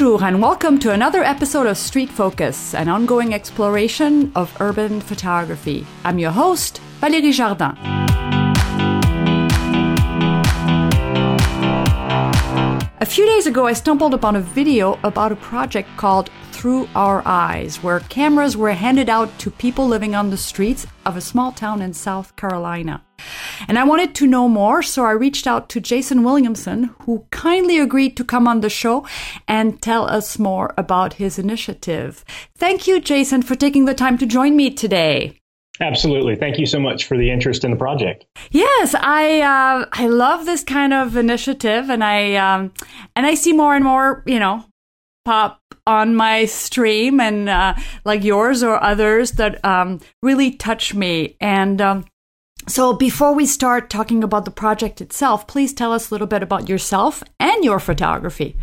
Bonjour and welcome to another episode of Street Focus, an ongoing exploration of urban photography. I'm your host, Valérie Jardin. A few days ago, I stumbled upon a video about a project called Through Our Eyes, where cameras were handed out to people living on the streets of a small town in South Carolina. And I wanted to know more, so I reached out to Jason Williamson, who kindly agreed to come on the show and tell us more about his initiative. Thank you, Jason, for taking the time to join me today. Absolutely. Thank you so much for the interest in the project. Yes, I uh, I love this kind of initiative, and I um, and I see more and more, you know, pop on my stream and uh, like yours or others that um, really touch me. And um, so, before we start talking about the project itself, please tell us a little bit about yourself and your photography.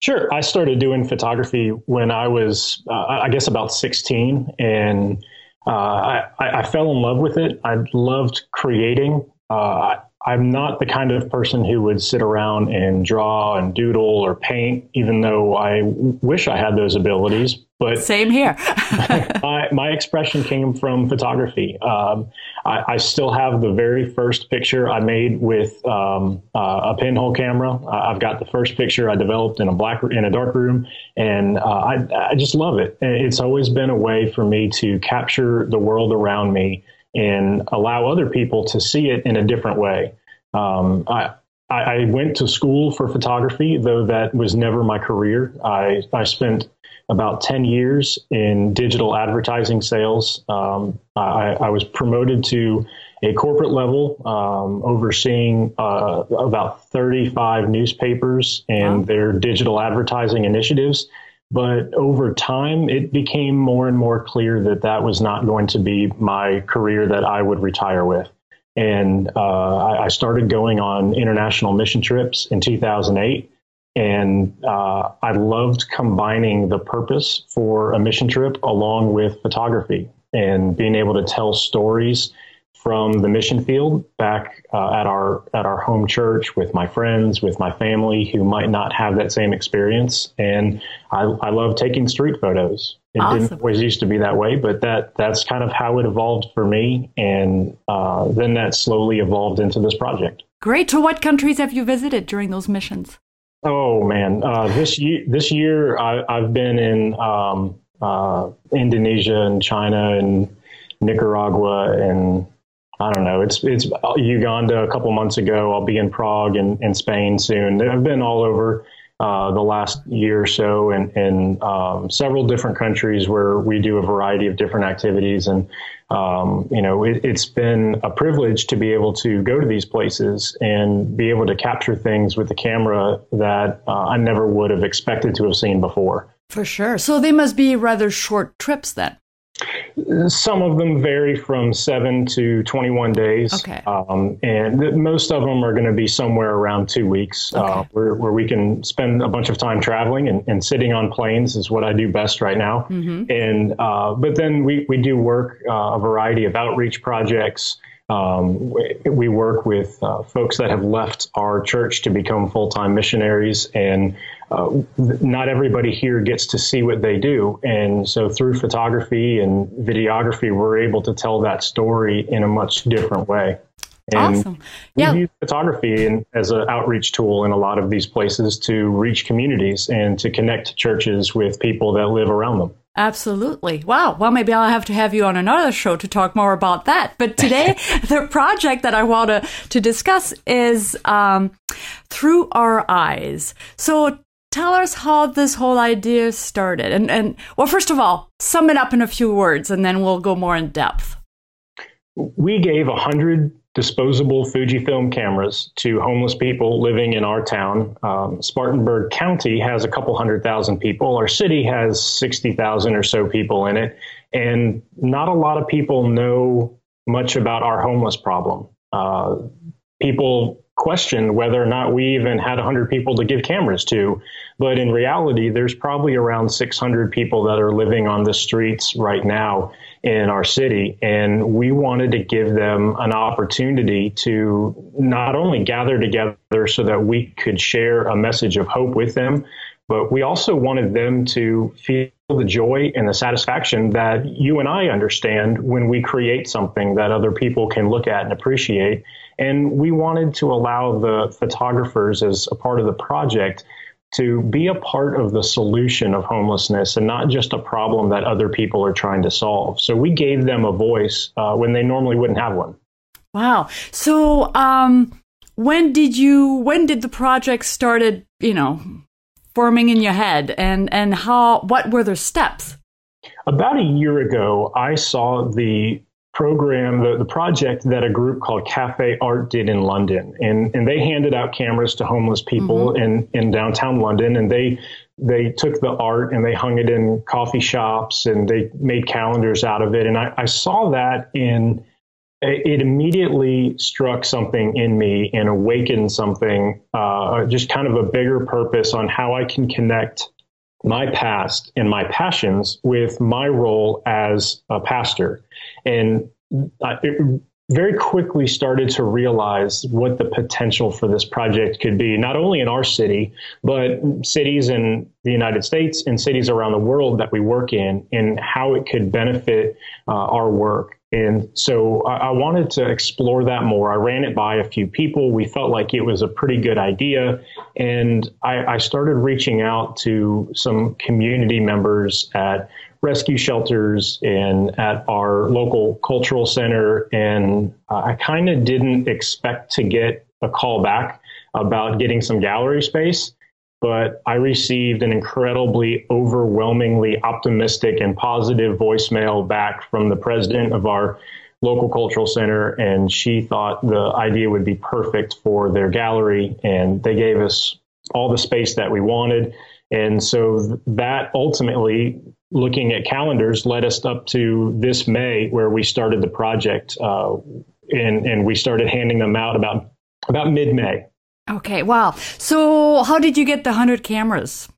Sure. I started doing photography when I was, uh, I guess, about 16. And uh, I, I, fell in love with it. I loved creating. Uh, I'm not the kind of person who would sit around and draw and doodle or paint, even though I wish I had those abilities. But same here. my, my expression came from photography. Um, I, I, still have the very first picture I made with um, uh, a pinhole camera. I've got the first picture I developed in a black in a dark room, and uh, I, I just love it. It's always been a way for me to capture the world around me and allow other people to see it in a different way. Um, I, I went to school for photography, though that was never my career. I, I spent about 10 years in digital advertising sales. Um, I, I, was promoted to a corporate level, um, overseeing uh, about 35 newspapers and wow. their digital advertising initiatives. But over time, it became more and more clear that that was not going to be my career that I would retire with. And uh, I, I, started going on international mission trips in 2008. And uh, I loved combining the purpose for a mission trip along with photography and being able to tell stories from the mission field back uh, at our at our home church with my friends, with my family who might not have that same experience. And I, I love taking street photos. It awesome. didn't always used to be that way, but that that's kind of how it evolved for me. And uh, then that slowly evolved into this project. Great. So, what countries have you visited during those missions? Oh man, uh, this year this year I, have been in um, uh, Indonesia and China and Nicaragua and I don't know. It's it's Uganda a couple months ago. I'll be in Prague and, and Spain soon. I've been all over uh, the last year or so in, in um, several different countries where we do a variety of different activities. And, um, you know, it, has been a privilege to be able to go to these places and be able to capture things with the camera that uh, I never would have expected to have seen before. For sure. So they must be rather short trips then. Some of them vary from seven to 21 days. Okay. Um, and th- most of them are going to be somewhere around two weeks, uh, okay. uh, where, where we can spend a bunch of time traveling and, and sitting on planes is what I do best right now. Mm-hmm. And, uh, but then we, we do work uh, a variety of outreach projects. Um, we, we, work with uh, folks that have left our church to become full time missionaries, and uh, not everybody here gets to see what they do. And so, through photography and videography, we're able to tell that story in a much different way. And awesome. Yeah. We use photography in, as an outreach tool in a lot of these places to reach communities and to connect churches with people that live around them. Absolutely. Wow. Well, maybe I'll have to have you on another show to talk more about that. But today, the project that I want to, to discuss is um, Through Our Eyes. So tell us how this whole idea started. And, and, well, first of all, sum it up in a few words and then we'll go more in depth. We gave a 100 disposable Fujifilm cameras to homeless people living in our town. Um, Spartanburg County has a couple hundred thousand people. Our city has 60,000 or so people in it. And not a lot of people know much about our homeless problem. Uh, people question whether or not we even had 100 people to give cameras to. But in reality, there's probably around 600 people that are living on the streets right now in our city. And we wanted to give them an opportunity to not only gather together so that we could share a message of hope with them, but we also wanted them to feel the joy and the satisfaction that you and I understand when we create something that other people can look at and appreciate. And we wanted to allow the photographers as a part of the project to be a part of the solution of homelessness and not just a problem that other people are trying to solve. So we gave them a voice uh, when they normally wouldn't have one. Wow. So, um, when did you? When did the project started? You know, forming in your head, and and how? What were the steps? About a year ago, I saw the program, the, the project that a group called Cafe Art did in London. And, and they handed out cameras to homeless people mm-hmm. in, in downtown London. And they, they took the art and they hung it in coffee shops and they made calendars out of it. And I, I saw that in, it immediately struck something in me and awakened something, uh, just kind of a bigger purpose on how I can connect my past and my passions with my role as a pastor. And I very quickly started to realize what the potential for this project could be, not only in our city, but cities in the United States and cities around the world that we work in, and how it could benefit uh, our work. And so I, I, wanted to explore that more. I ran it by a few people. We felt like it was a pretty good idea. And I, I started reaching out to some community members at rescue shelters and at our local cultural center. And uh, I kind of didn't expect to get a call back about getting some gallery space but I received an incredibly overwhelmingly optimistic and positive voicemail back from the president of our local cultural center, and she thought the idea would be perfect for their gallery, and they gave us all the space that we wanted. And so that ultimately, looking at calendars, led us up to this May, where we started the project, uh, and and we started handing them out about about mid May. Okay, wow. So, how did you get the 100 cameras?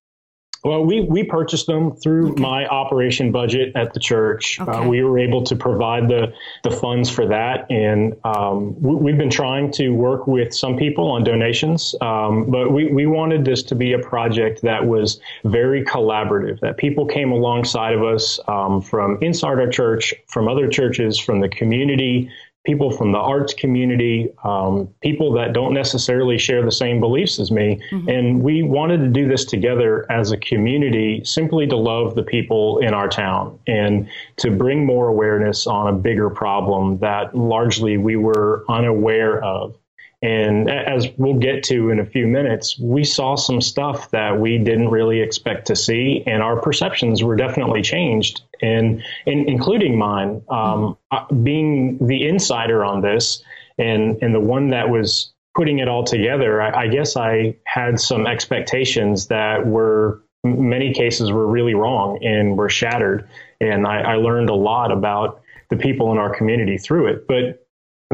Well, we, we purchased them through okay. my operation budget at the church. Uh, okay. Uh, we were able to provide the, the funds for that. And um, we, have been trying to work with some people on donations, um, but we, we wanted this to be a project that was very collaborative, that people came alongside of us um, from inside our church, from other churches, from the community, people from the arts community, um, people that don't necessarily share the same beliefs as me. Mm-hmm. And we wanted to do this together as a community simply to love the people in our town and to bring more awareness on a bigger problem that largely we were unaware of. And as we'll get to in a few minutes, we saw some stuff that we didn't really expect to see, and our perceptions were definitely changed, and, and including mine. Um, mm-hmm. being the insider on this, and and the one that was putting it all together, I, I guess I had some expectations that were many cases were really wrong and were shattered, and I, I learned a lot about the people in our community through it. But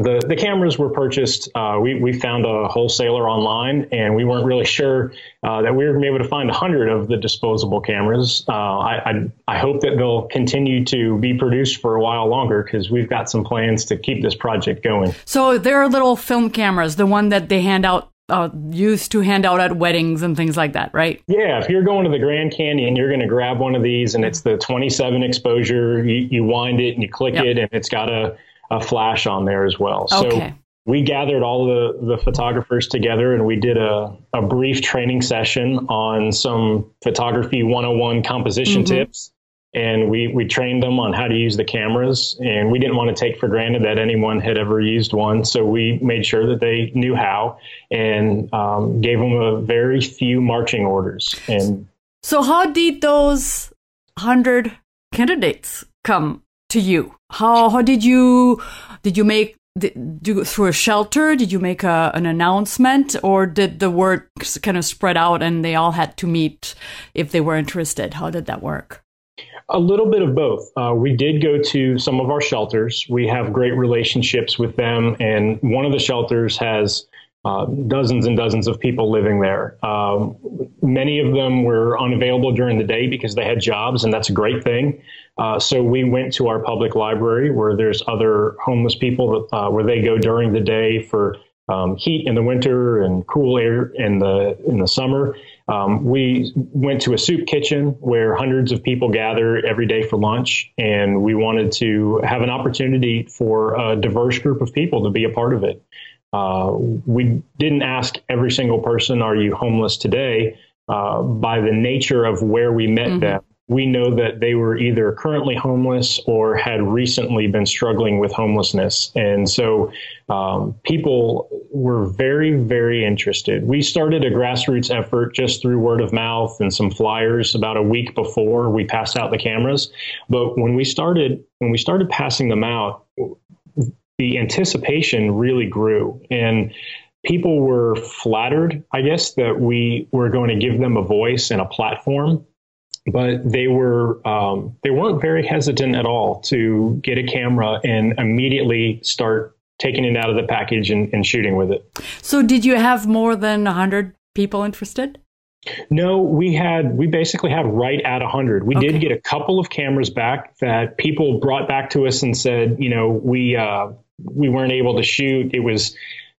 the, the cameras were purchased. Uh, we, we found a wholesaler online, and we weren't really sure uh, that we were going to be able to find 100 of the disposable cameras. Uh, I, I, I, hope that they'll continue to be produced for a while longer because we've got some plans to keep this project going. So there are little film cameras, the one that they hand out uh, used to hand out at weddings and things like that, right? Yeah, if you're going to the Grand Canyon, you're going to grab one of these, and it's the 27 exposure. You, you wind it and you click yep. it, and it's got a a flash on there as well. Okay. So we gathered all the, the photographers together and we did a, a brief training session on some photography 101 composition mm-hmm. tips. And we, we trained them on how to use the cameras. And we didn't want to take for granted that anyone had ever used one. So we made sure that they knew how and um, gave them a very few marching orders. And so, how did those 100 candidates come to you? How how did you did you make did through a shelter? Did you make a, an announcement, or did the word kind of spread out and they all had to meet if they were interested? How did that work? A little bit of both. Uh, we did go to some of our shelters. We have great relationships with them, and one of the shelters has uh, dozens and dozens of people living there. Um, many of them were unavailable during the day because they had jobs, and that's a great thing. Uh, so we went to our public library where there's other homeless people uh, where they go during the day for um, heat in the winter and cool air in the in the summer. Um, we went to a soup kitchen where hundreds of people gather every day for lunch, and we wanted to have an opportunity for a diverse group of people to be a part of it. Uh, we didn't ask every single person, Are you homeless today? Uh, by the nature of where we met mm-hmm. them, we know that they were either currently homeless or had recently been struggling with homelessness. And so um, people were very, very interested. We started a grassroots effort just through word of mouth and some flyers about a week before we passed out the cameras. But when we started, when we started passing them out, the anticipation really grew. And people were flattered, I guess, that we were going to give them a voice and a platform but they were um, they weren't very hesitant at all to get a camera and immediately start taking it out of the package and, and shooting with it. So, did you have more than hundred people interested? No, we had we basically had right at 100. We okay. did get a couple of cameras back that people brought back to us and said, you know, we uh, we weren't able to shoot. It was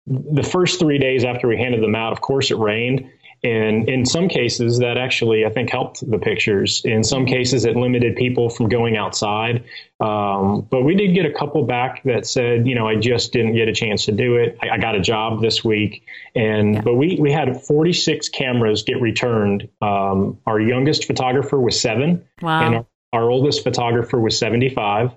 the first three days after we handed them out. Of course, it rained, and in some cases, that actually, I think, helped the pictures. In some cases, it limited people from going outside. Um, but we did get a couple back that said, you know, I just didn't get a chance to do it. I, I got a job this week. And, yeah. but we, we had 46 cameras get returned. Um, our youngest photographer was seven. Wow. And our, our oldest photographer was 75.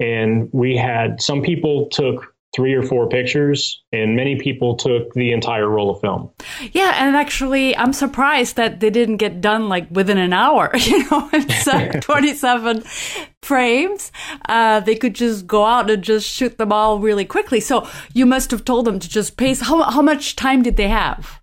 And we had some people took three or four pictures, and many people took the entire roll of film. Yeah, and actually, I'm surprised that they didn't get done like within an hour. You know, it's uh, 27 frames. Uh, they could just go out and just shoot them all really quickly. So you must have told them to just pace. How, how much time did they have?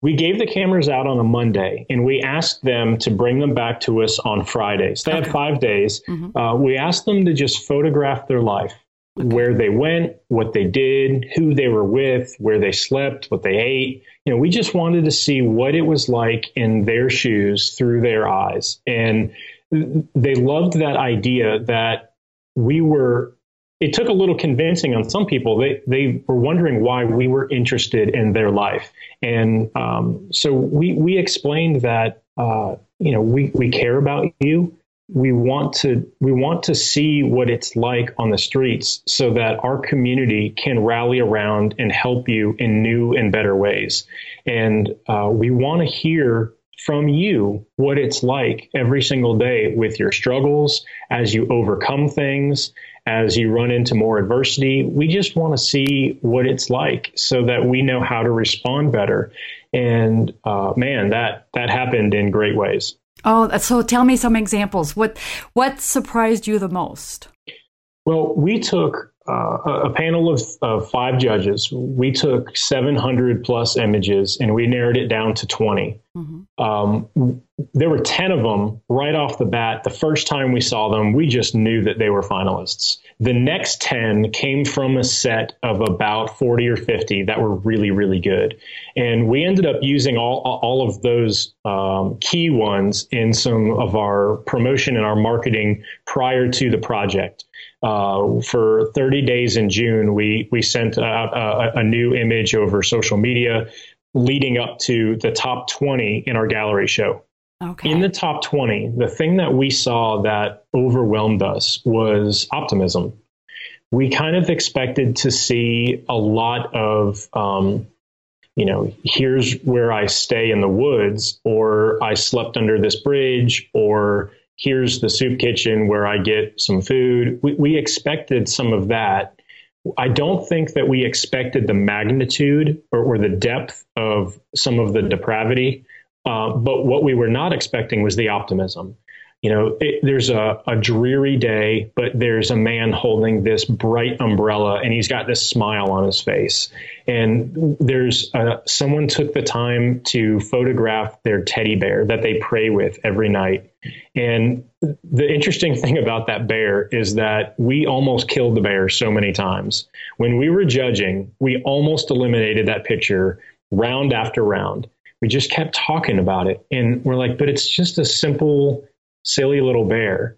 We gave the cameras out on a Monday and we asked them to bring them back to us on Fridays. They okay. had five days. Mm-hmm. Uh, we asked them to just photograph their life where they went, what they did, who they were with, where they slept, what they ate. You know, we just wanted to see what it was like in their shoes through their eyes. And they loved that idea that we were it took a little convincing on some people. They they were wondering why we were interested in their life, and um, so we we explained that uh, you know we we care about you we want to we want to see what it's like on the streets so that our community can rally around and help you in new and better ways. And uh, we want to hear from you what it's like every single day with your struggles as you overcome things as you run into more adversity. We just want to see what it's like so that we know how to respond better. And uh, man that that happened in great ways Oh, so tell me some examples. What what surprised you the most? Well, we took uh, a panel of, of five judges. We took 700 plus images and we narrowed it down to 20. Mm-hmm. Um, there were 10 of them right off the bat. The first time we saw them, we just knew that they were finalists. The next 10 came from a set of about 40 or 50 that were really, really good. And we ended up using all, all of those um, key ones in some of our promotion and our marketing prior to the project. Uh, for 30 days in June, we we sent out a, a, new image over social media, leading up to the top 20 in our gallery show. Okay. In the top 20, the thing that we saw that overwhelmed us was optimism. We kind of expected to see a lot of, um, you know, here's where I stay in the woods, or I slept under this bridge, or here's the soup kitchen where I get some food. We, we expected some of that. I don't think that we expected the magnitude or, or the depth of some of the depravity. Uh, but what we were not expecting was the optimism you know, it, there's a, a dreary day, but there's a man holding this bright umbrella and he's got this smile on his face. And there's uh, someone took the time to photograph their teddy bear that they pray with every night. And the interesting thing about that bear is that we almost killed the bear so many times. When we were judging, we almost eliminated that picture round after round. We just kept talking about it. And we're like, but it's just a simple silly little bear.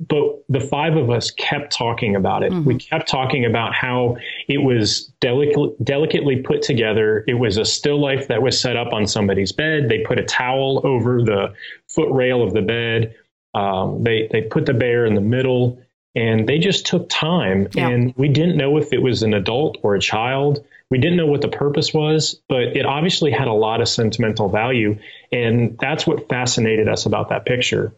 But the five of us kept talking about it. Mm-hmm. We kept talking about how It was delicately, delicately put together. It was a still life that was set up on somebody's bed. They put a towel over the foot rail of the bed. Um, they they put the bear in the middle, and they just took time. Yeah. And we didn't know if it was an adult or a child. We didn't know what the purpose was, but it obviously had a lot of sentimental value, and that's what fascinated us about that picture.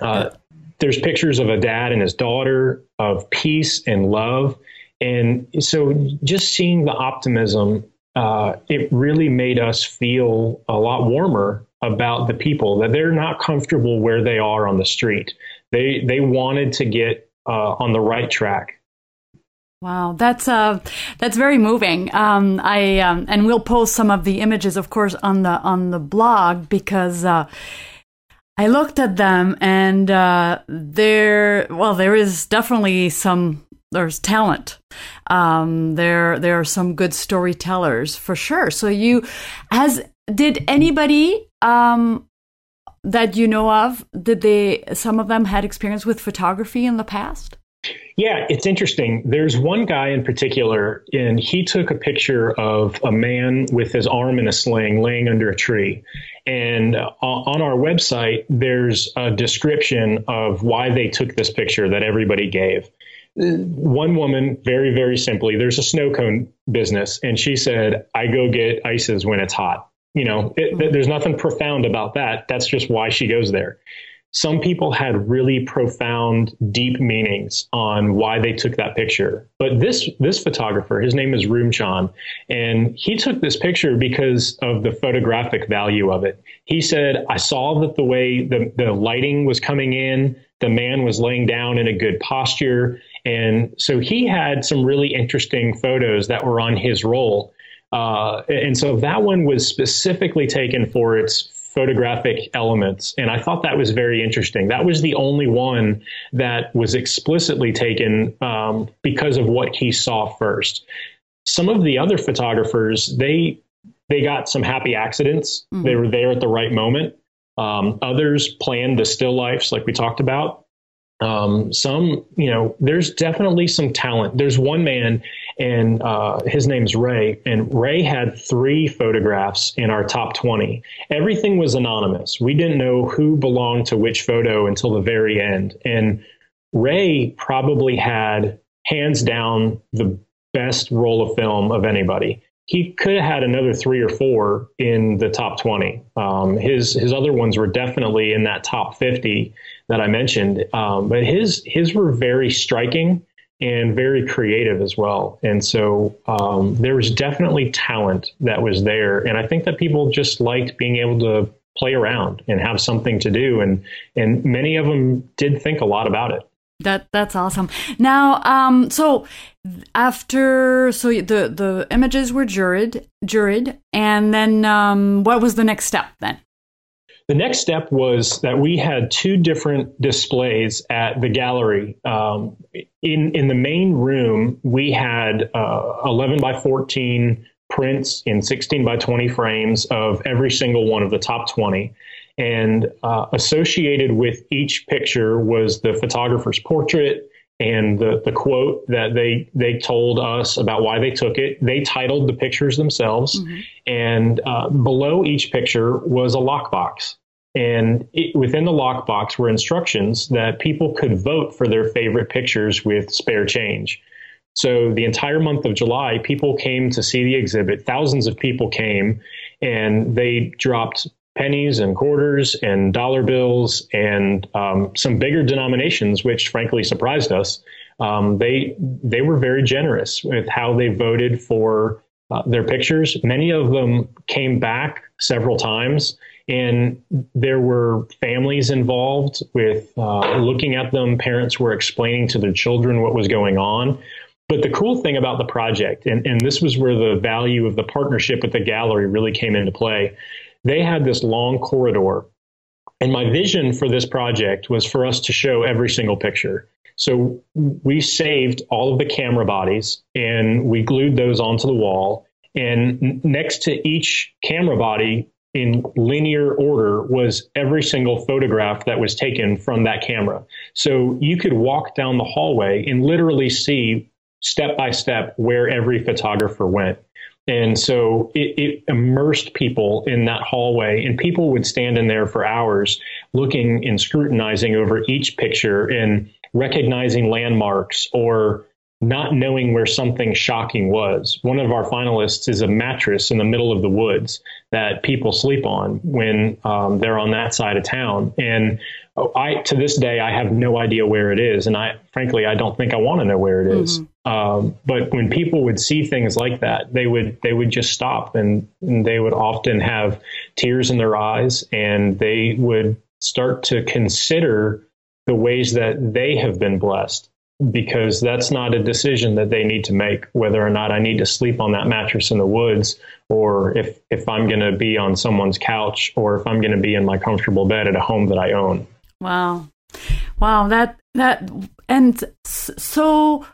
Uh, there's pictures of a dad and his daughter of peace and love. And so just seeing the optimism, uh, it really made us feel a lot warmer about the people that they're not comfortable where they are on the street. They, they wanted to get uh, on the right track. Wow, that's uh, that's very moving. Um, I um, and we'll post some of the images, of course, on the on the blog because uh, I looked at them and uh, there, well, there is definitely some. There's talent. Um, there, there are some good storytellers for sure. So you, has did anybody um, that you know of? Did they? Some of them had experience with photography in the past. Yeah, it's interesting. There's one guy in particular, and he took a picture of a man with his arm in a sling laying under a tree. And uh, on our website, there's a description of why they took this picture that everybody gave. One woman, very, very simply, there's a snow cone business, and she said, I go get ices when it's hot. You know, it, there's nothing profound about that. That's just why she goes there some people had really profound, deep meanings on why they took that picture. But this this photographer, his name is Rumchan, and he took this picture because of the photographic value of it. He said, "I saw that the way the, the lighting was coming in, the man was laying down in a good posture, and so he had some really interesting photos that were on his roll." Uh, and so that one was specifically taken for its photographic elements. And I thought that was very interesting. That was the only one that was explicitly taken um, because of what he saw first. Some of the other photographers, they they got some happy accidents. Mm-hmm. They were there at the right moment. Um, others planned the still lifes, like we talked about. Um, some, you know, there's definitely some talent. There's one man, and uh, his name's Ray, and Ray had three photographs in our top 20. Everything was anonymous. We didn't know who belonged to which photo until the very end. And Ray probably had, hands down, the best roll of film of anybody he could have had another three or four in the top 20. Um, his his other ones were definitely in that top 50 that I mentioned, um, but his his were very striking and very creative as well. And so um, there was definitely talent that was there, and I think that people just liked being able to play around and have something to do, and and many of them did think a lot about it. That that's awesome. Now, um, so after so the the images were juried, juried, and then um, what was the next step then? The next step was that we had two different displays at the gallery. Um, in in the main room, we had uh, 11 by 14 prints in 16 by 20 frames of every single one of the top 20. And uh, associated with each picture was the photographer's portrait and the, the quote that they they told us about why they took it. They titled the pictures themselves, mm-hmm. and uh, below each picture was a lockbox. And it, within the lockbox were instructions that people could vote for their favorite pictures with spare change. So the entire month of July, people came to see the exhibit. Thousands of people came, and they dropped pennies and quarters and dollar bills and um, some bigger denominations, which frankly surprised us. Um, they they were very generous with how they voted for uh, their pictures. Many of them came back several times, and there were families involved with uh, looking at them. Parents were explaining to their children what was going on. But the cool thing about the project, and, and this was where the value of the partnership with the gallery really came into play, they had this long corridor. And my vision for this project was for us to show every single picture. So we saved all of the camera bodies and we glued those onto the wall. And next to each camera body in linear order was every single photograph that was taken from that camera. So you could walk down the hallway and literally see step by step where every photographer went. And so it, it, immersed people in that hallway, and people would stand in there for hours looking and scrutinizing over each picture and recognizing landmarks or not knowing where something shocking was. One of our finalists is a mattress in the middle of the woods that people sleep on when um, they're on that side of town. And I, to this day, I have no idea where it is, and I, frankly, I don't think I want to know where it is. Mm-hmm. Um, but when people would see things like that, they would they would just stop, and, and they would often have tears in their eyes, and they would start to consider the ways that they have been blessed because that's not a decision that they need to make whether or not I need to sleep on that mattress in the woods or if if I'm going to be on someone's couch or if I'm going to be in my comfortable bed at a home that I own. Wow. Wow, that that and so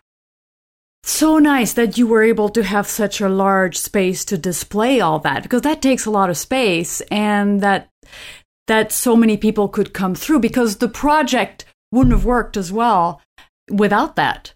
so nice that you were able to have such a large space to display all that because that takes a lot of space and that that so many people could come through because the project wouldn't have worked as well without that.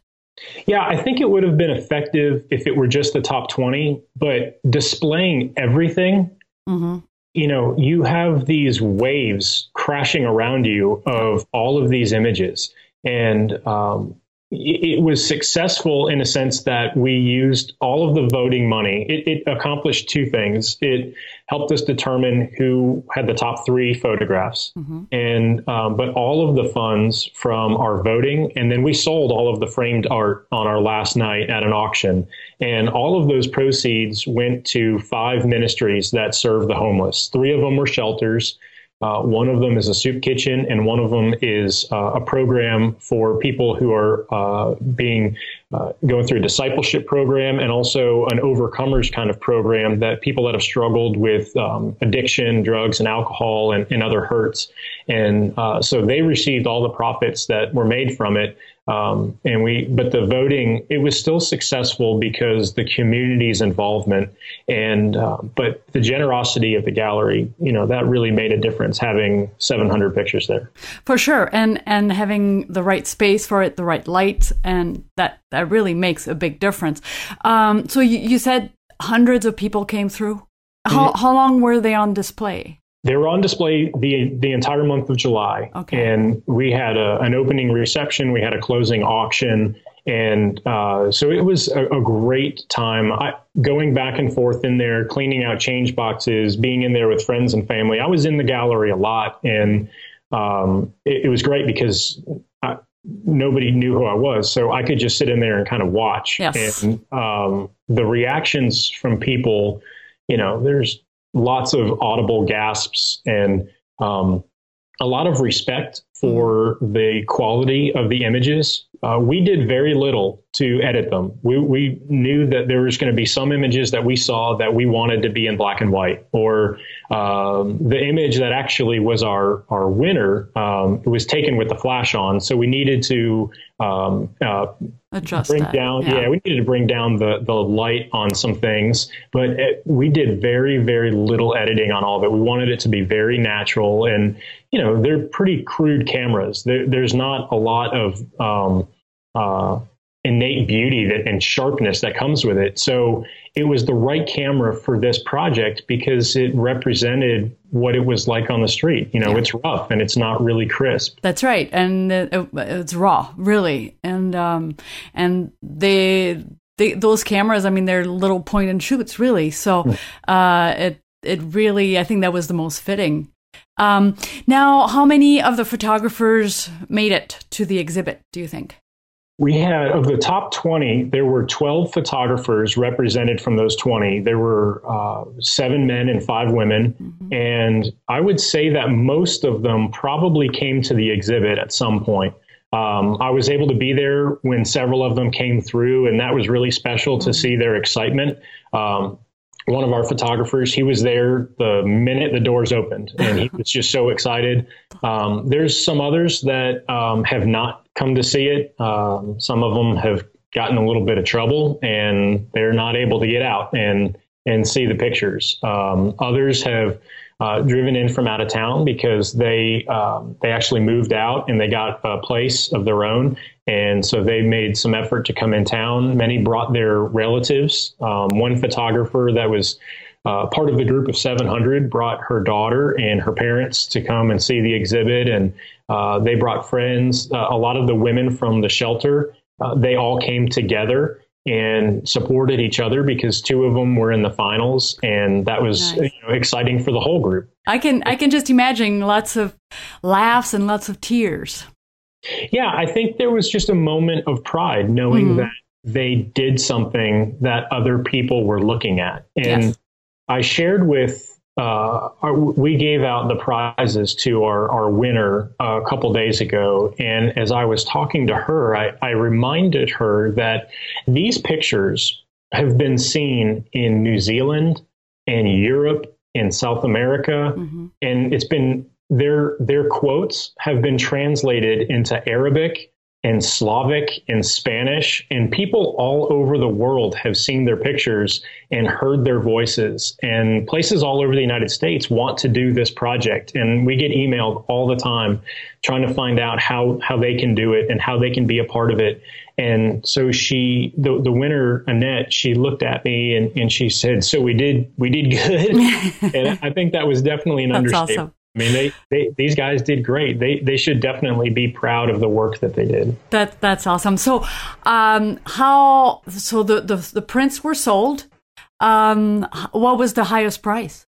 Yeah, I think it would have been effective if it were just the top 20, but displaying everything, mm-hmm. you know, you have these waves crashing around you of all of these images. And um, it was successful in a sense that we used all of the voting money. It, it, accomplished two things. It helped us determine who had the top three photographs, mm-hmm. and um, but all of the funds from our voting, and then we sold all of the framed art on our last night at an auction, and all of those proceeds went to five ministries that serve the homeless. Three of them were shelters. Uh, one of them is a soup kitchen, and one of them is uh, a program for people who are uh, being uh, going through a discipleship program, and also an overcomers kind of program that people that have struggled with um, addiction, drugs, and alcohol, and, and other hurts. And uh, so they received all the profits that were made from it um, and we, but the voting, it was still successful because the community's involvement and, uh, but the generosity of the gallery, you know, that really made a difference having 700 pictures there. For sure. And, and having the right space for it, the right light, and that, that really makes a big difference. Um, so you, you said hundreds of people came through. How, how long were they on display? They were on display the the entire month of July, okay. and we had a, an opening reception, we had a closing auction, and uh, so it was a, a great time. I, going back and forth in there, cleaning out change boxes, being in there with friends and family. I was in the gallery a lot, and um, it, it, was great because I, nobody knew who I was, so I could just sit in there and kind of watch. Yes. And um, the reactions from people, you know, there's lots of audible gasps and um, a lot of respect for the quality of the images. Uh, we did very little to edit them. We, we knew that there was going to be some images that we saw that we wanted to be in black and white, or um, the image that actually was our our winner um, was taken with the flash on. So we needed to um, uh, adjust bring that. down. Yeah. yeah. we needed to bring down the the light on some things, but it, we did very very little editing on all of it. We wanted it to be very natural, and you know they're pretty crude cameras. There, there's not a lot of um, uh, innate beauty that, and sharpness that comes with it. So it was the right camera for this project because it represented what it was like on the street. You know, yeah. it's rough and it's not really crisp. That's right, and it, it's raw, really, and um, and they. They, those cameras, I mean, they're little point and shoots, really. So, hmm. uh, it it really, I think that was the most fitting. Um, now, how many of the photographers made it to the exhibit? Do you think? We had, of the top 20, there were 12 photographers represented from those 20. There were uh, seven men and five women. Mm-hmm. And I would say that most of them probably came to the exhibit at some point. Um, I was able to be there when several of them came through, and that was really special mm-hmm. to see their excitement. Um, one of our photographers, he was there the minute the doors opened, and he was just so excited. Um, there's some others that um, have not come to see it. Um, some of them have gotten a little bit of trouble, and they're not able to get out and and see the pictures. Um, others have uh, driven in from out of town because they um, they actually moved out and they got a place of their own And so they made some effort to come in town. Many brought their relatives. Um, one photographer that was uh, part of the group of 700 brought her daughter and her parents to come and see the exhibit. And uh, they brought friends. Uh, a lot of the women from the shelter, uh, they all came together and supported each other because two of them were in the finals, and that was nice. you know, exciting for the whole group. I can I can just imagine lots of laughs and lots of tears. Yeah, I think there was just a moment of pride knowing mm-hmm. that they did something that other people were looking at, and yes. I shared with uh, our, we gave out the prizes to our, our winner a couple days ago. And as I was talking to her, I, I reminded her that these pictures have been seen in New Zealand and Europe and South America. Mm-hmm. And it's been their their quotes have been translated into Arabic and Slavic and Spanish, and people all over the world have seen their pictures and heard their voices. And places all over the United States want to do this project. And we get emailed all the time trying to find out how, how they can do it and how they can be a part of it. And so she, the, the winner, Annette, she looked at me and, and she said, so we did, we did good. and I think that was definitely an That's understatement. Awesome. I mean, they, they these guys did great. They they should definitely be proud of the work that they did. That that's awesome. So, um, how so the the, the prints were sold. Um, what was the highest price?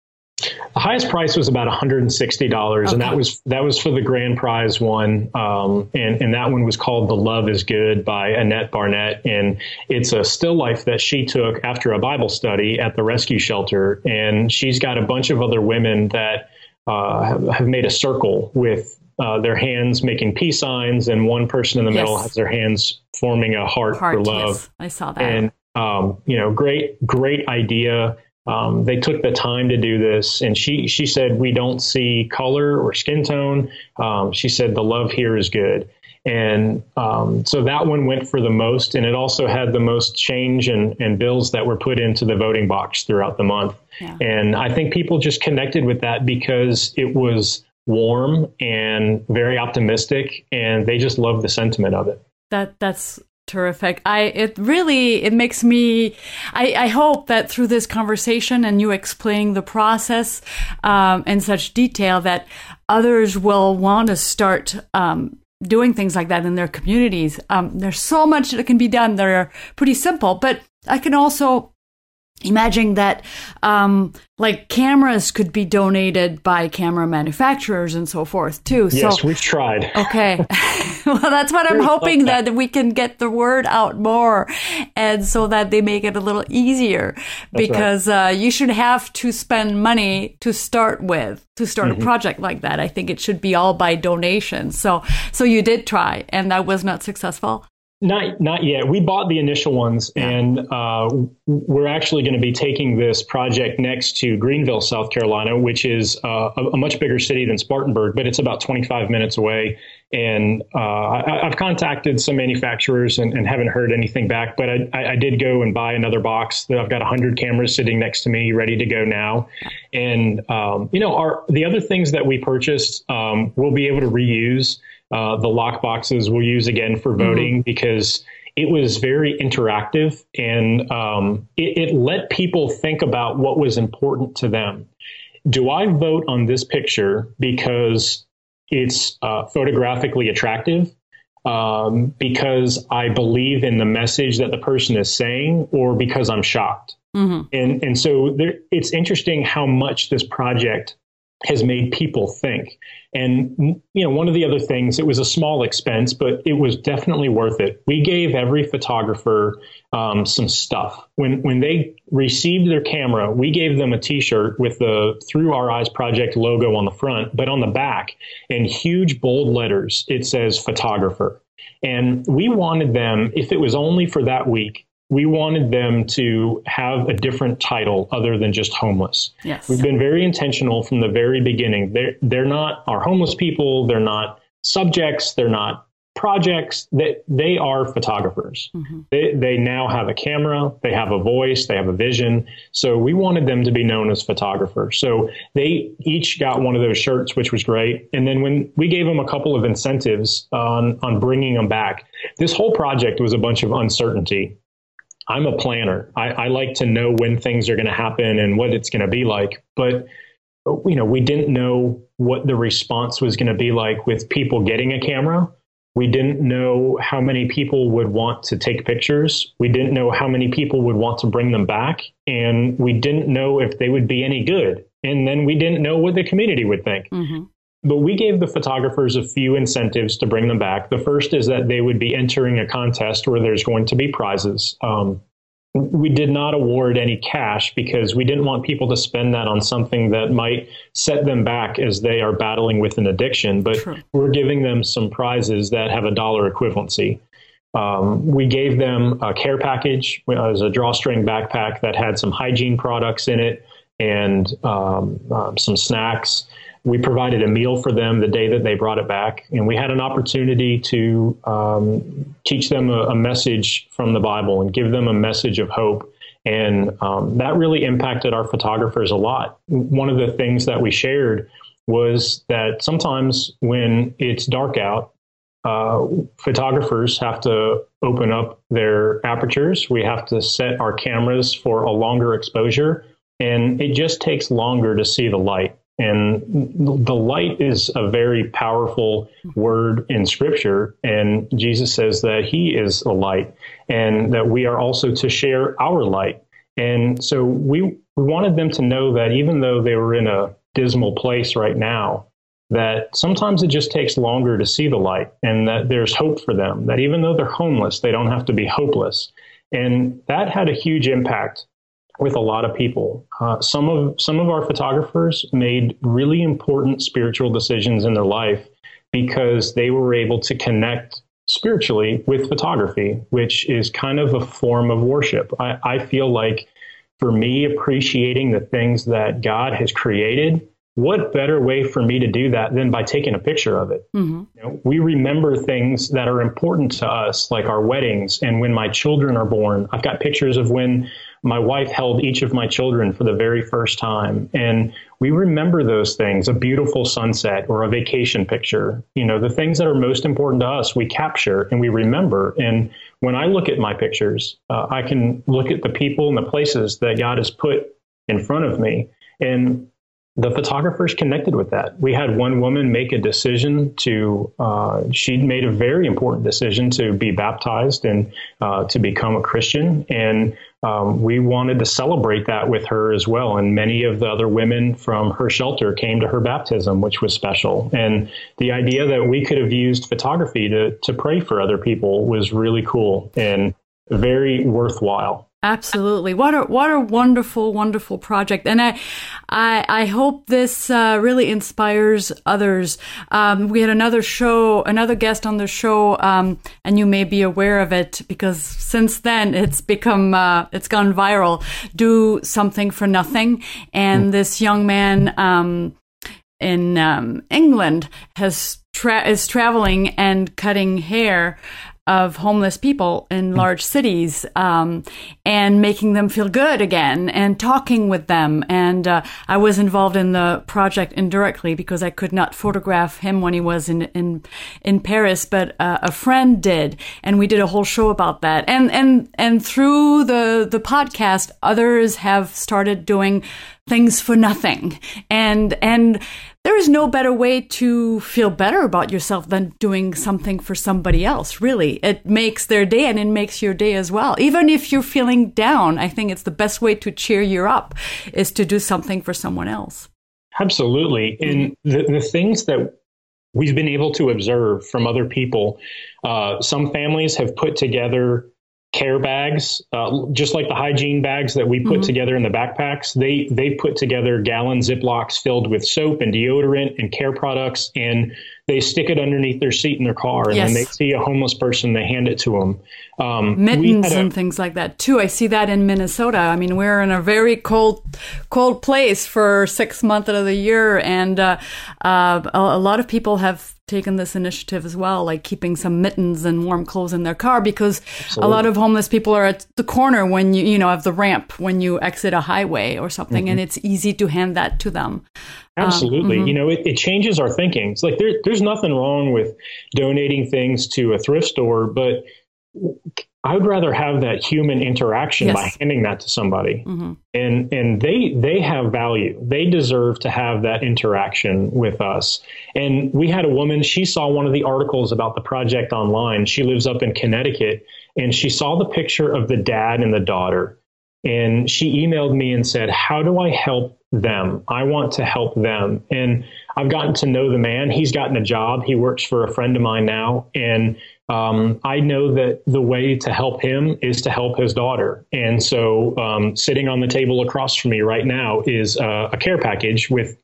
The highest price was about $160, okay. and that was that was for the grand prize one, um, and and that one was called "The Love Is Good" by Annette Barnett, and it's a still life that she took after a Bible study at the rescue shelter, and she's got a bunch of other women that uh, have, have, made a circle with uh, their hands making peace signs, and one person in the yes. middle has their hands forming a heart, heart for love. Yes, I saw that. And um, you know, great, great idea. Um, they took the time to do this, and she she said we don't see color or skin tone. Um, she said the love here is good, and um, so that one went for the most, and it also had the most change and, and bills that were put into the voting box throughout the month. Yeah. And I think people just connected with that because it was warm and very optimistic, and they just loved the sentiment of it. That that's terrific i it really it makes me i i hope that through this conversation and you explaining the process um, in such detail that others will want to start um, doing things like that in their communities. Um, there's so much that can be done that are pretty simple, but I can also imagine that um, like cameras could be donated by camera manufacturers and so forth too. Yes, so, we've tried. Okay. well, that's what I'm hoping that. that we can get the word out more and so that they make it a little easier that's because right. uh, you should have to spend money to start with to start mm-hmm. a project like that. I think it should be all by donation. So, so you did try and that was not successful. Not not yet. We bought the initial ones, yeah. and uh, we're actually going to be taking this project next to Greenville, South Carolina, which is uh, a, a, much bigger city than Spartanburg, but it's about 25 minutes away. And uh, I, have contacted some manufacturers and, and, haven't heard anything back. But I, I, did go and buy another box. That I've got 100 cameras sitting next to me, ready to go now. And um, you know, our the other things that we purchased, um, we'll be able to reuse. Uh, the lock boxes we'll use again for voting mm-hmm. because it was very interactive and um, it, it let people think about what was important to them. Do I vote on this picture because it's uh, photographically attractive? Um, because I believe in the message that the person is saying, or because I'm shocked. Mm-hmm. And and so there, it's interesting how much this project has made people think. And you know, one of the other things, it was a small expense, but it was definitely worth it. We gave every photographer um, some stuff when when they received their camera. We gave them a T-shirt with the Through Our Eyes Project logo on the front, but on the back, in huge bold letters, it says photographer. And we wanted them, if it was only for that week, we wanted them to have a different title other than just homeless. Yes. We've been very intentional from the very beginning. They're, they're not our homeless people. They're not subjects. They're not projects that they are photographers. Mm-hmm. They, they now have a camera, they have a voice, they have a vision. So we wanted them to be known as photographers. So they each got one of those shirts, which was great. And then when we gave them a couple of incentives on, on bringing them back, this whole project was a bunch of uncertainty. I'm a planner. I, I like to know when things are going to happen and what it's going to be like. But you know, we didn't know what the response was going to be like with people getting a camera. We didn't know how many people would want to take pictures. We didn't know how many people would want to bring them back. And we didn't know if they would be any good. And then we didn't know what the community would think. Mm-hmm. But we gave the photographers a few incentives to bring them back. The first is that they would be entering a contest where there's going to be prizes. Um, we did not award any cash because we didn't want people to spend that on something that might set them back as they are battling with an addiction. But True. we're giving them some prizes that have a dollar equivalency. Um, we gave them a care package as a drawstring backpack that had some hygiene products in it and um, um, some snacks we provided a meal for them the day that they brought it back, and we had an opportunity to um, teach them a, a, message from the Bible and give them a message of hope. And um, that really impacted our photographers a lot. One of the things that we shared was that sometimes when it's dark out, uh, photographers have to open up their apertures. We have to set our cameras for a longer exposure, and it just takes longer to see the light. And the light is a very powerful word in scripture. And Jesus says that he is a light and that we are also to share our light. And so we wanted them to know that even though they were in a dismal place right now, that sometimes it just takes longer to see the light and that there's hope for them, that even though they're homeless, they don't have to be hopeless. And that had a huge impact with a lot of people. Uh, some of some of our photographers made really important spiritual decisions in their life because they were able to connect spiritually with photography, which is kind of a form of worship. I, I feel like for me, appreciating the things that God has created what better way for me to do that than by taking a picture of it? Mm-hmm. You know, we remember things that are important to us, like our weddings and when my children are born. I've got pictures of when my wife held each of my children for the very first time. And we remember those things a beautiful sunset or a vacation picture. You know, the things that are most important to us, we capture and we remember. And when I look at my pictures, uh, I can look at the people and the places that God has put in front of me. And the photographers connected with that. We had one woman make a decision to, uh, she'd made a very important decision to be baptized and uh, to become a Christian. And um, we wanted to celebrate that with her as well. And many of the other women from her shelter came to her baptism, which was special. And the idea that we could have used photography to, to pray for other people was really cool and very worthwhile. Absolutely. What a what a wonderful, wonderful project. And I I, I hope this uh, really inspires others. Um, we had another show, another guest on the show, um, and you may be aware of it because since then it's become uh, it's gone viral. Do something for nothing, and mm. this young man um, in um, England has tra- is traveling and cutting hair of homeless people in hmm. large cities um, and making them feel good again and talking with them. And uh, I was involved in the project indirectly because I could not photograph him when he was in in in Paris, but uh, a friend did, and we did a whole show about that. And and and through the the podcast, others have started doing things for nothing, and and there is no better way to feel better about yourself than doing something for somebody else, really. It makes their day and it makes your day as well. Even if you're feeling down, I think it's the best way to cheer you up is to do something for someone else. Absolutely. And the, the things that we've been able to observe from other people, uh, some families have put together care bags, uh, just like the hygiene bags that we put mm-hmm. together in the backpacks. They they put together gallon Ziplocs filled with soap and deodorant and care products, and they stick it underneath their seat in their car. And yes. when they see a homeless person, they hand it to them. Um, Mittens a, and things like that too. I see that in Minnesota. I mean, we're in a very cold cold place for six months out of the year, and uh, uh, a, a lot of people have taken this initiative as well, like keeping some mittens and warm clothes in their car because Absolutely. a lot of homeless people are at the corner when you, you know, of the ramp when you exit a highway or something, mm-hmm. and it's easy to hand that to them. Absolutely. Um, mm-hmm. You know, it, it changes our thinking. It's like there, there's nothing wrong with donating things to a thrift store, but I would rather have that human interaction yes. by handing that to somebody. Mm-hmm. And and they they have value. They deserve to have that interaction with us. And we had a woman, she saw one of the articles about the project online. She lives up in Connecticut and she saw the picture of the dad and the daughter. And she emailed me and said, "How do I help them? I want to help them." And I've gotten to know the man. He's gotten a job. He works for a friend of mine now and um, I know that the way to help him is to help his daughter. And so, um, sitting on the table across from me right now is uh, a care package with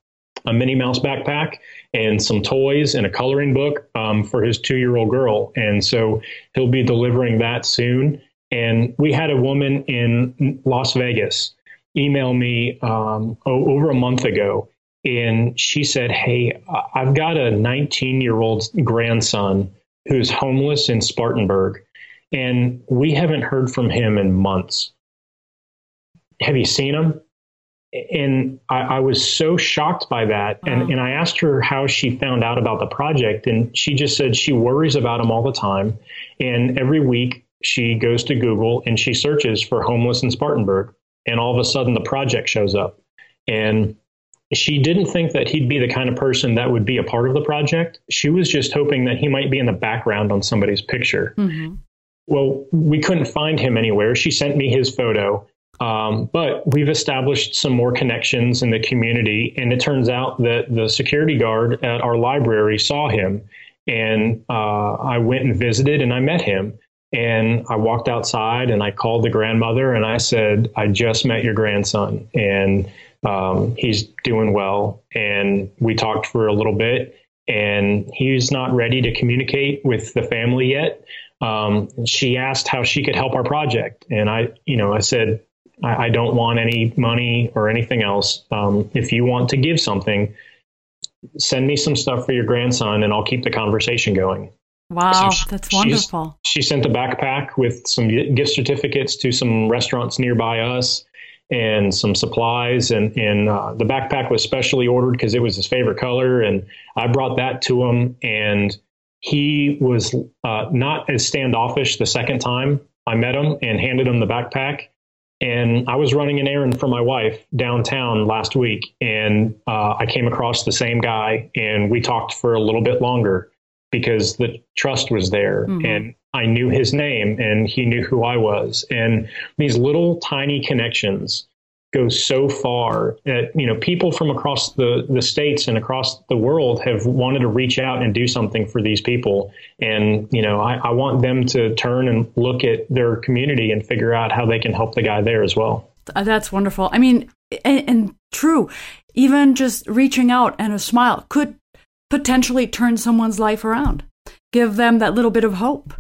a Minnie Mouse backpack and some toys and a coloring book um, for his two year old girl. And so, he'll be delivering that soon. And we had a woman in Las Vegas email me um, over a month ago. And she said, Hey, I've got a 19 year old grandson who's homeless in Spartanburg, and we haven't heard from him in months. Have you seen him? And I, I was so shocked by that. And, uh-huh. and I asked her how she found out about the project. And she just said she worries about him all the time. And every week she goes to Google and she searches for homeless in Spartanburg. And all of a sudden the project shows up. And she didn't think that he'd be the kind of person that would be a part of the project. She was just hoping that he might be in the background on somebody's picture. Mm-hmm. Well, we couldn't find him anywhere. She sent me his photo. Um, but we've established some more connections in the community. And it turns out that the security guard at our library saw him. And uh, I went and visited and I met him. And I walked outside and I called the grandmother and I said, I just met your grandson. And um, he's doing well. And we talked for a little bit, and he's not ready to communicate with the family yet. Um, she asked how she could help our project. And I, you know, I said, I, I don't want any money or anything else. Um, if you want to give something, send me some stuff for your grandson and I'll keep the conversation going. Wow, so she, that's wonderful. She sent a backpack with some gift certificates to some restaurants nearby us and some supplies. And, and uh, the backpack was specially ordered because it was his favorite color. And I brought that to him. And he was uh, not as standoffish the second time I met him and handed him the backpack. And I was running an errand for my wife downtown last week, and uh, I came across the same guy, and we talked for a little bit longer because the trust was there. Mm-hmm. And I knew his name and he knew who I was. And these little tiny connections go so far that you know people from across the the states and across the world have wanted to reach out and do something for these people and you know I, I want them to turn and look at their community and figure out how they can help the guy there as well uh, that's wonderful i mean and, and true even just reaching out and a smile could potentially turn someone's life around give them that little bit of hope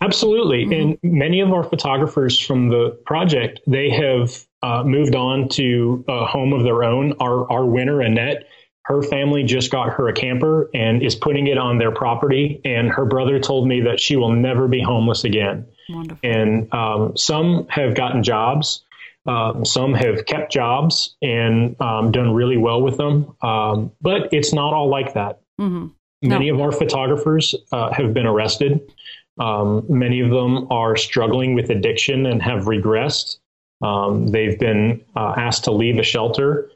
Absolutely. Mm-hmm. And many of our photographers from the project, they have uh, moved on to a home of their own. Our, our winner, Annette, her family just got her a camper and is putting it on their property. And her brother told me that she will never be homeless again. Wonderful. And um, some have gotten jobs. Um, some have kept jobs and um, done really well with them. Um, but it's not all like that. Mm-hmm. Many no. of our photographers uh, have been arrested. Um, many of them are struggling with addiction and have regressed. Um, they've been uh, asked to leave a shelter.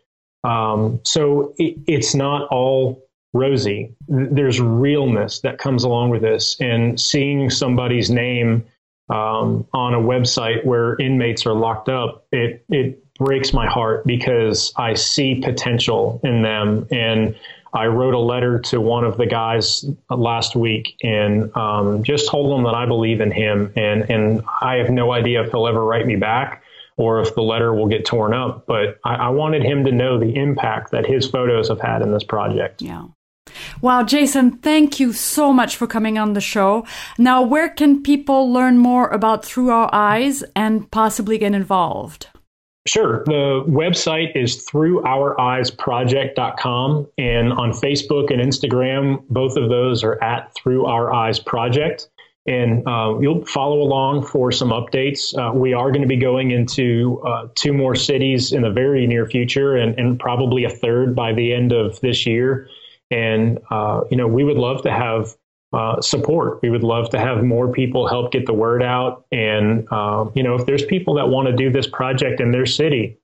Um, so it, it's not all rosy. There's realness that comes along with this. And seeing somebody's name um, on a website where inmates are locked up, it, it breaks my heart because I see potential in them. And I wrote a letter to one of the guys last week and um, just told him that I believe in him. And, and I have no idea if he'll ever write me back or if the letter will get torn up. But I, I wanted him to know the impact that his photos have had in this project. Yeah. Wow, Jason, thank you so much for coming on the show. Now, where can people learn more about Through Our Eyes and possibly get involved? Sure. The website is throughoureyesproject.com. And on Facebook and Instagram, both of those are at Through Our Eyes Project. And uh, you'll follow along for some updates. Uh, we are going to be going into uh, two more cities in the very near future and, and, probably a third by the end of this year. And, uh, you know, we would love to have uh, support. We would love to have more people help get the word out. And, uh, you know, if there's people that want to do this project in their city,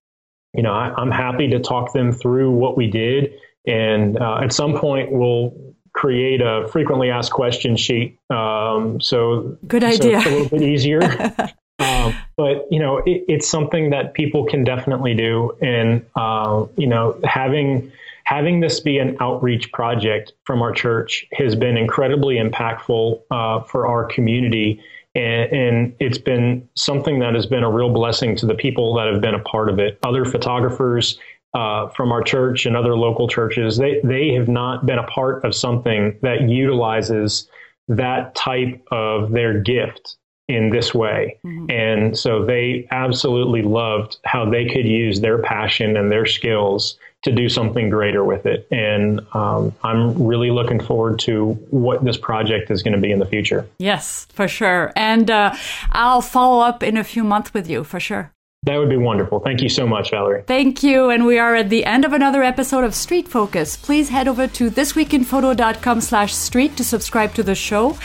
you know, I, am happy to talk them through what we did. And uh, at some point, we'll create a frequently asked question sheet. Um, so, good idea. So a little bit easier. um, but you know, it, it's something that people can definitely do. And uh, you know, having having this be an outreach project from our church has been incredibly impactful uh, for our community. And, and, it's been something that has been a real blessing to the people that have been a part of it. Other photographers uh, from our church and other local churches, they, they have not been a part of something that utilizes that type of their gift in this way. Mm-hmm. And so they absolutely loved how they could use their passion and their skills to do something greater with it. And um, I'm really looking forward to what this project is going to be in the future. Yes, for sure. And uh, I'll follow up in a few months with you for sure. That would be wonderful. Thank you so much, Valerie. Thank you. And we are at the end of another episode of Street Focus. Please head over to thisweekinphoto.com slash street to subscribe to the show.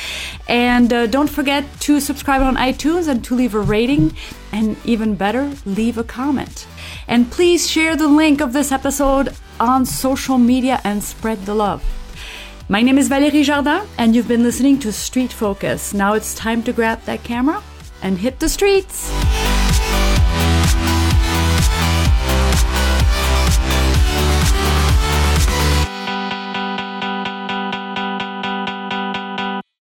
And uh, don't forget to subscribe on iTunes and to leave a rating. And even better, leave a comment. And please share the link of this episode on social media and spread the love. My name is Valérie Jardin, and you've been listening to Street Focus. Now it's time to grab that camera and hit the streets.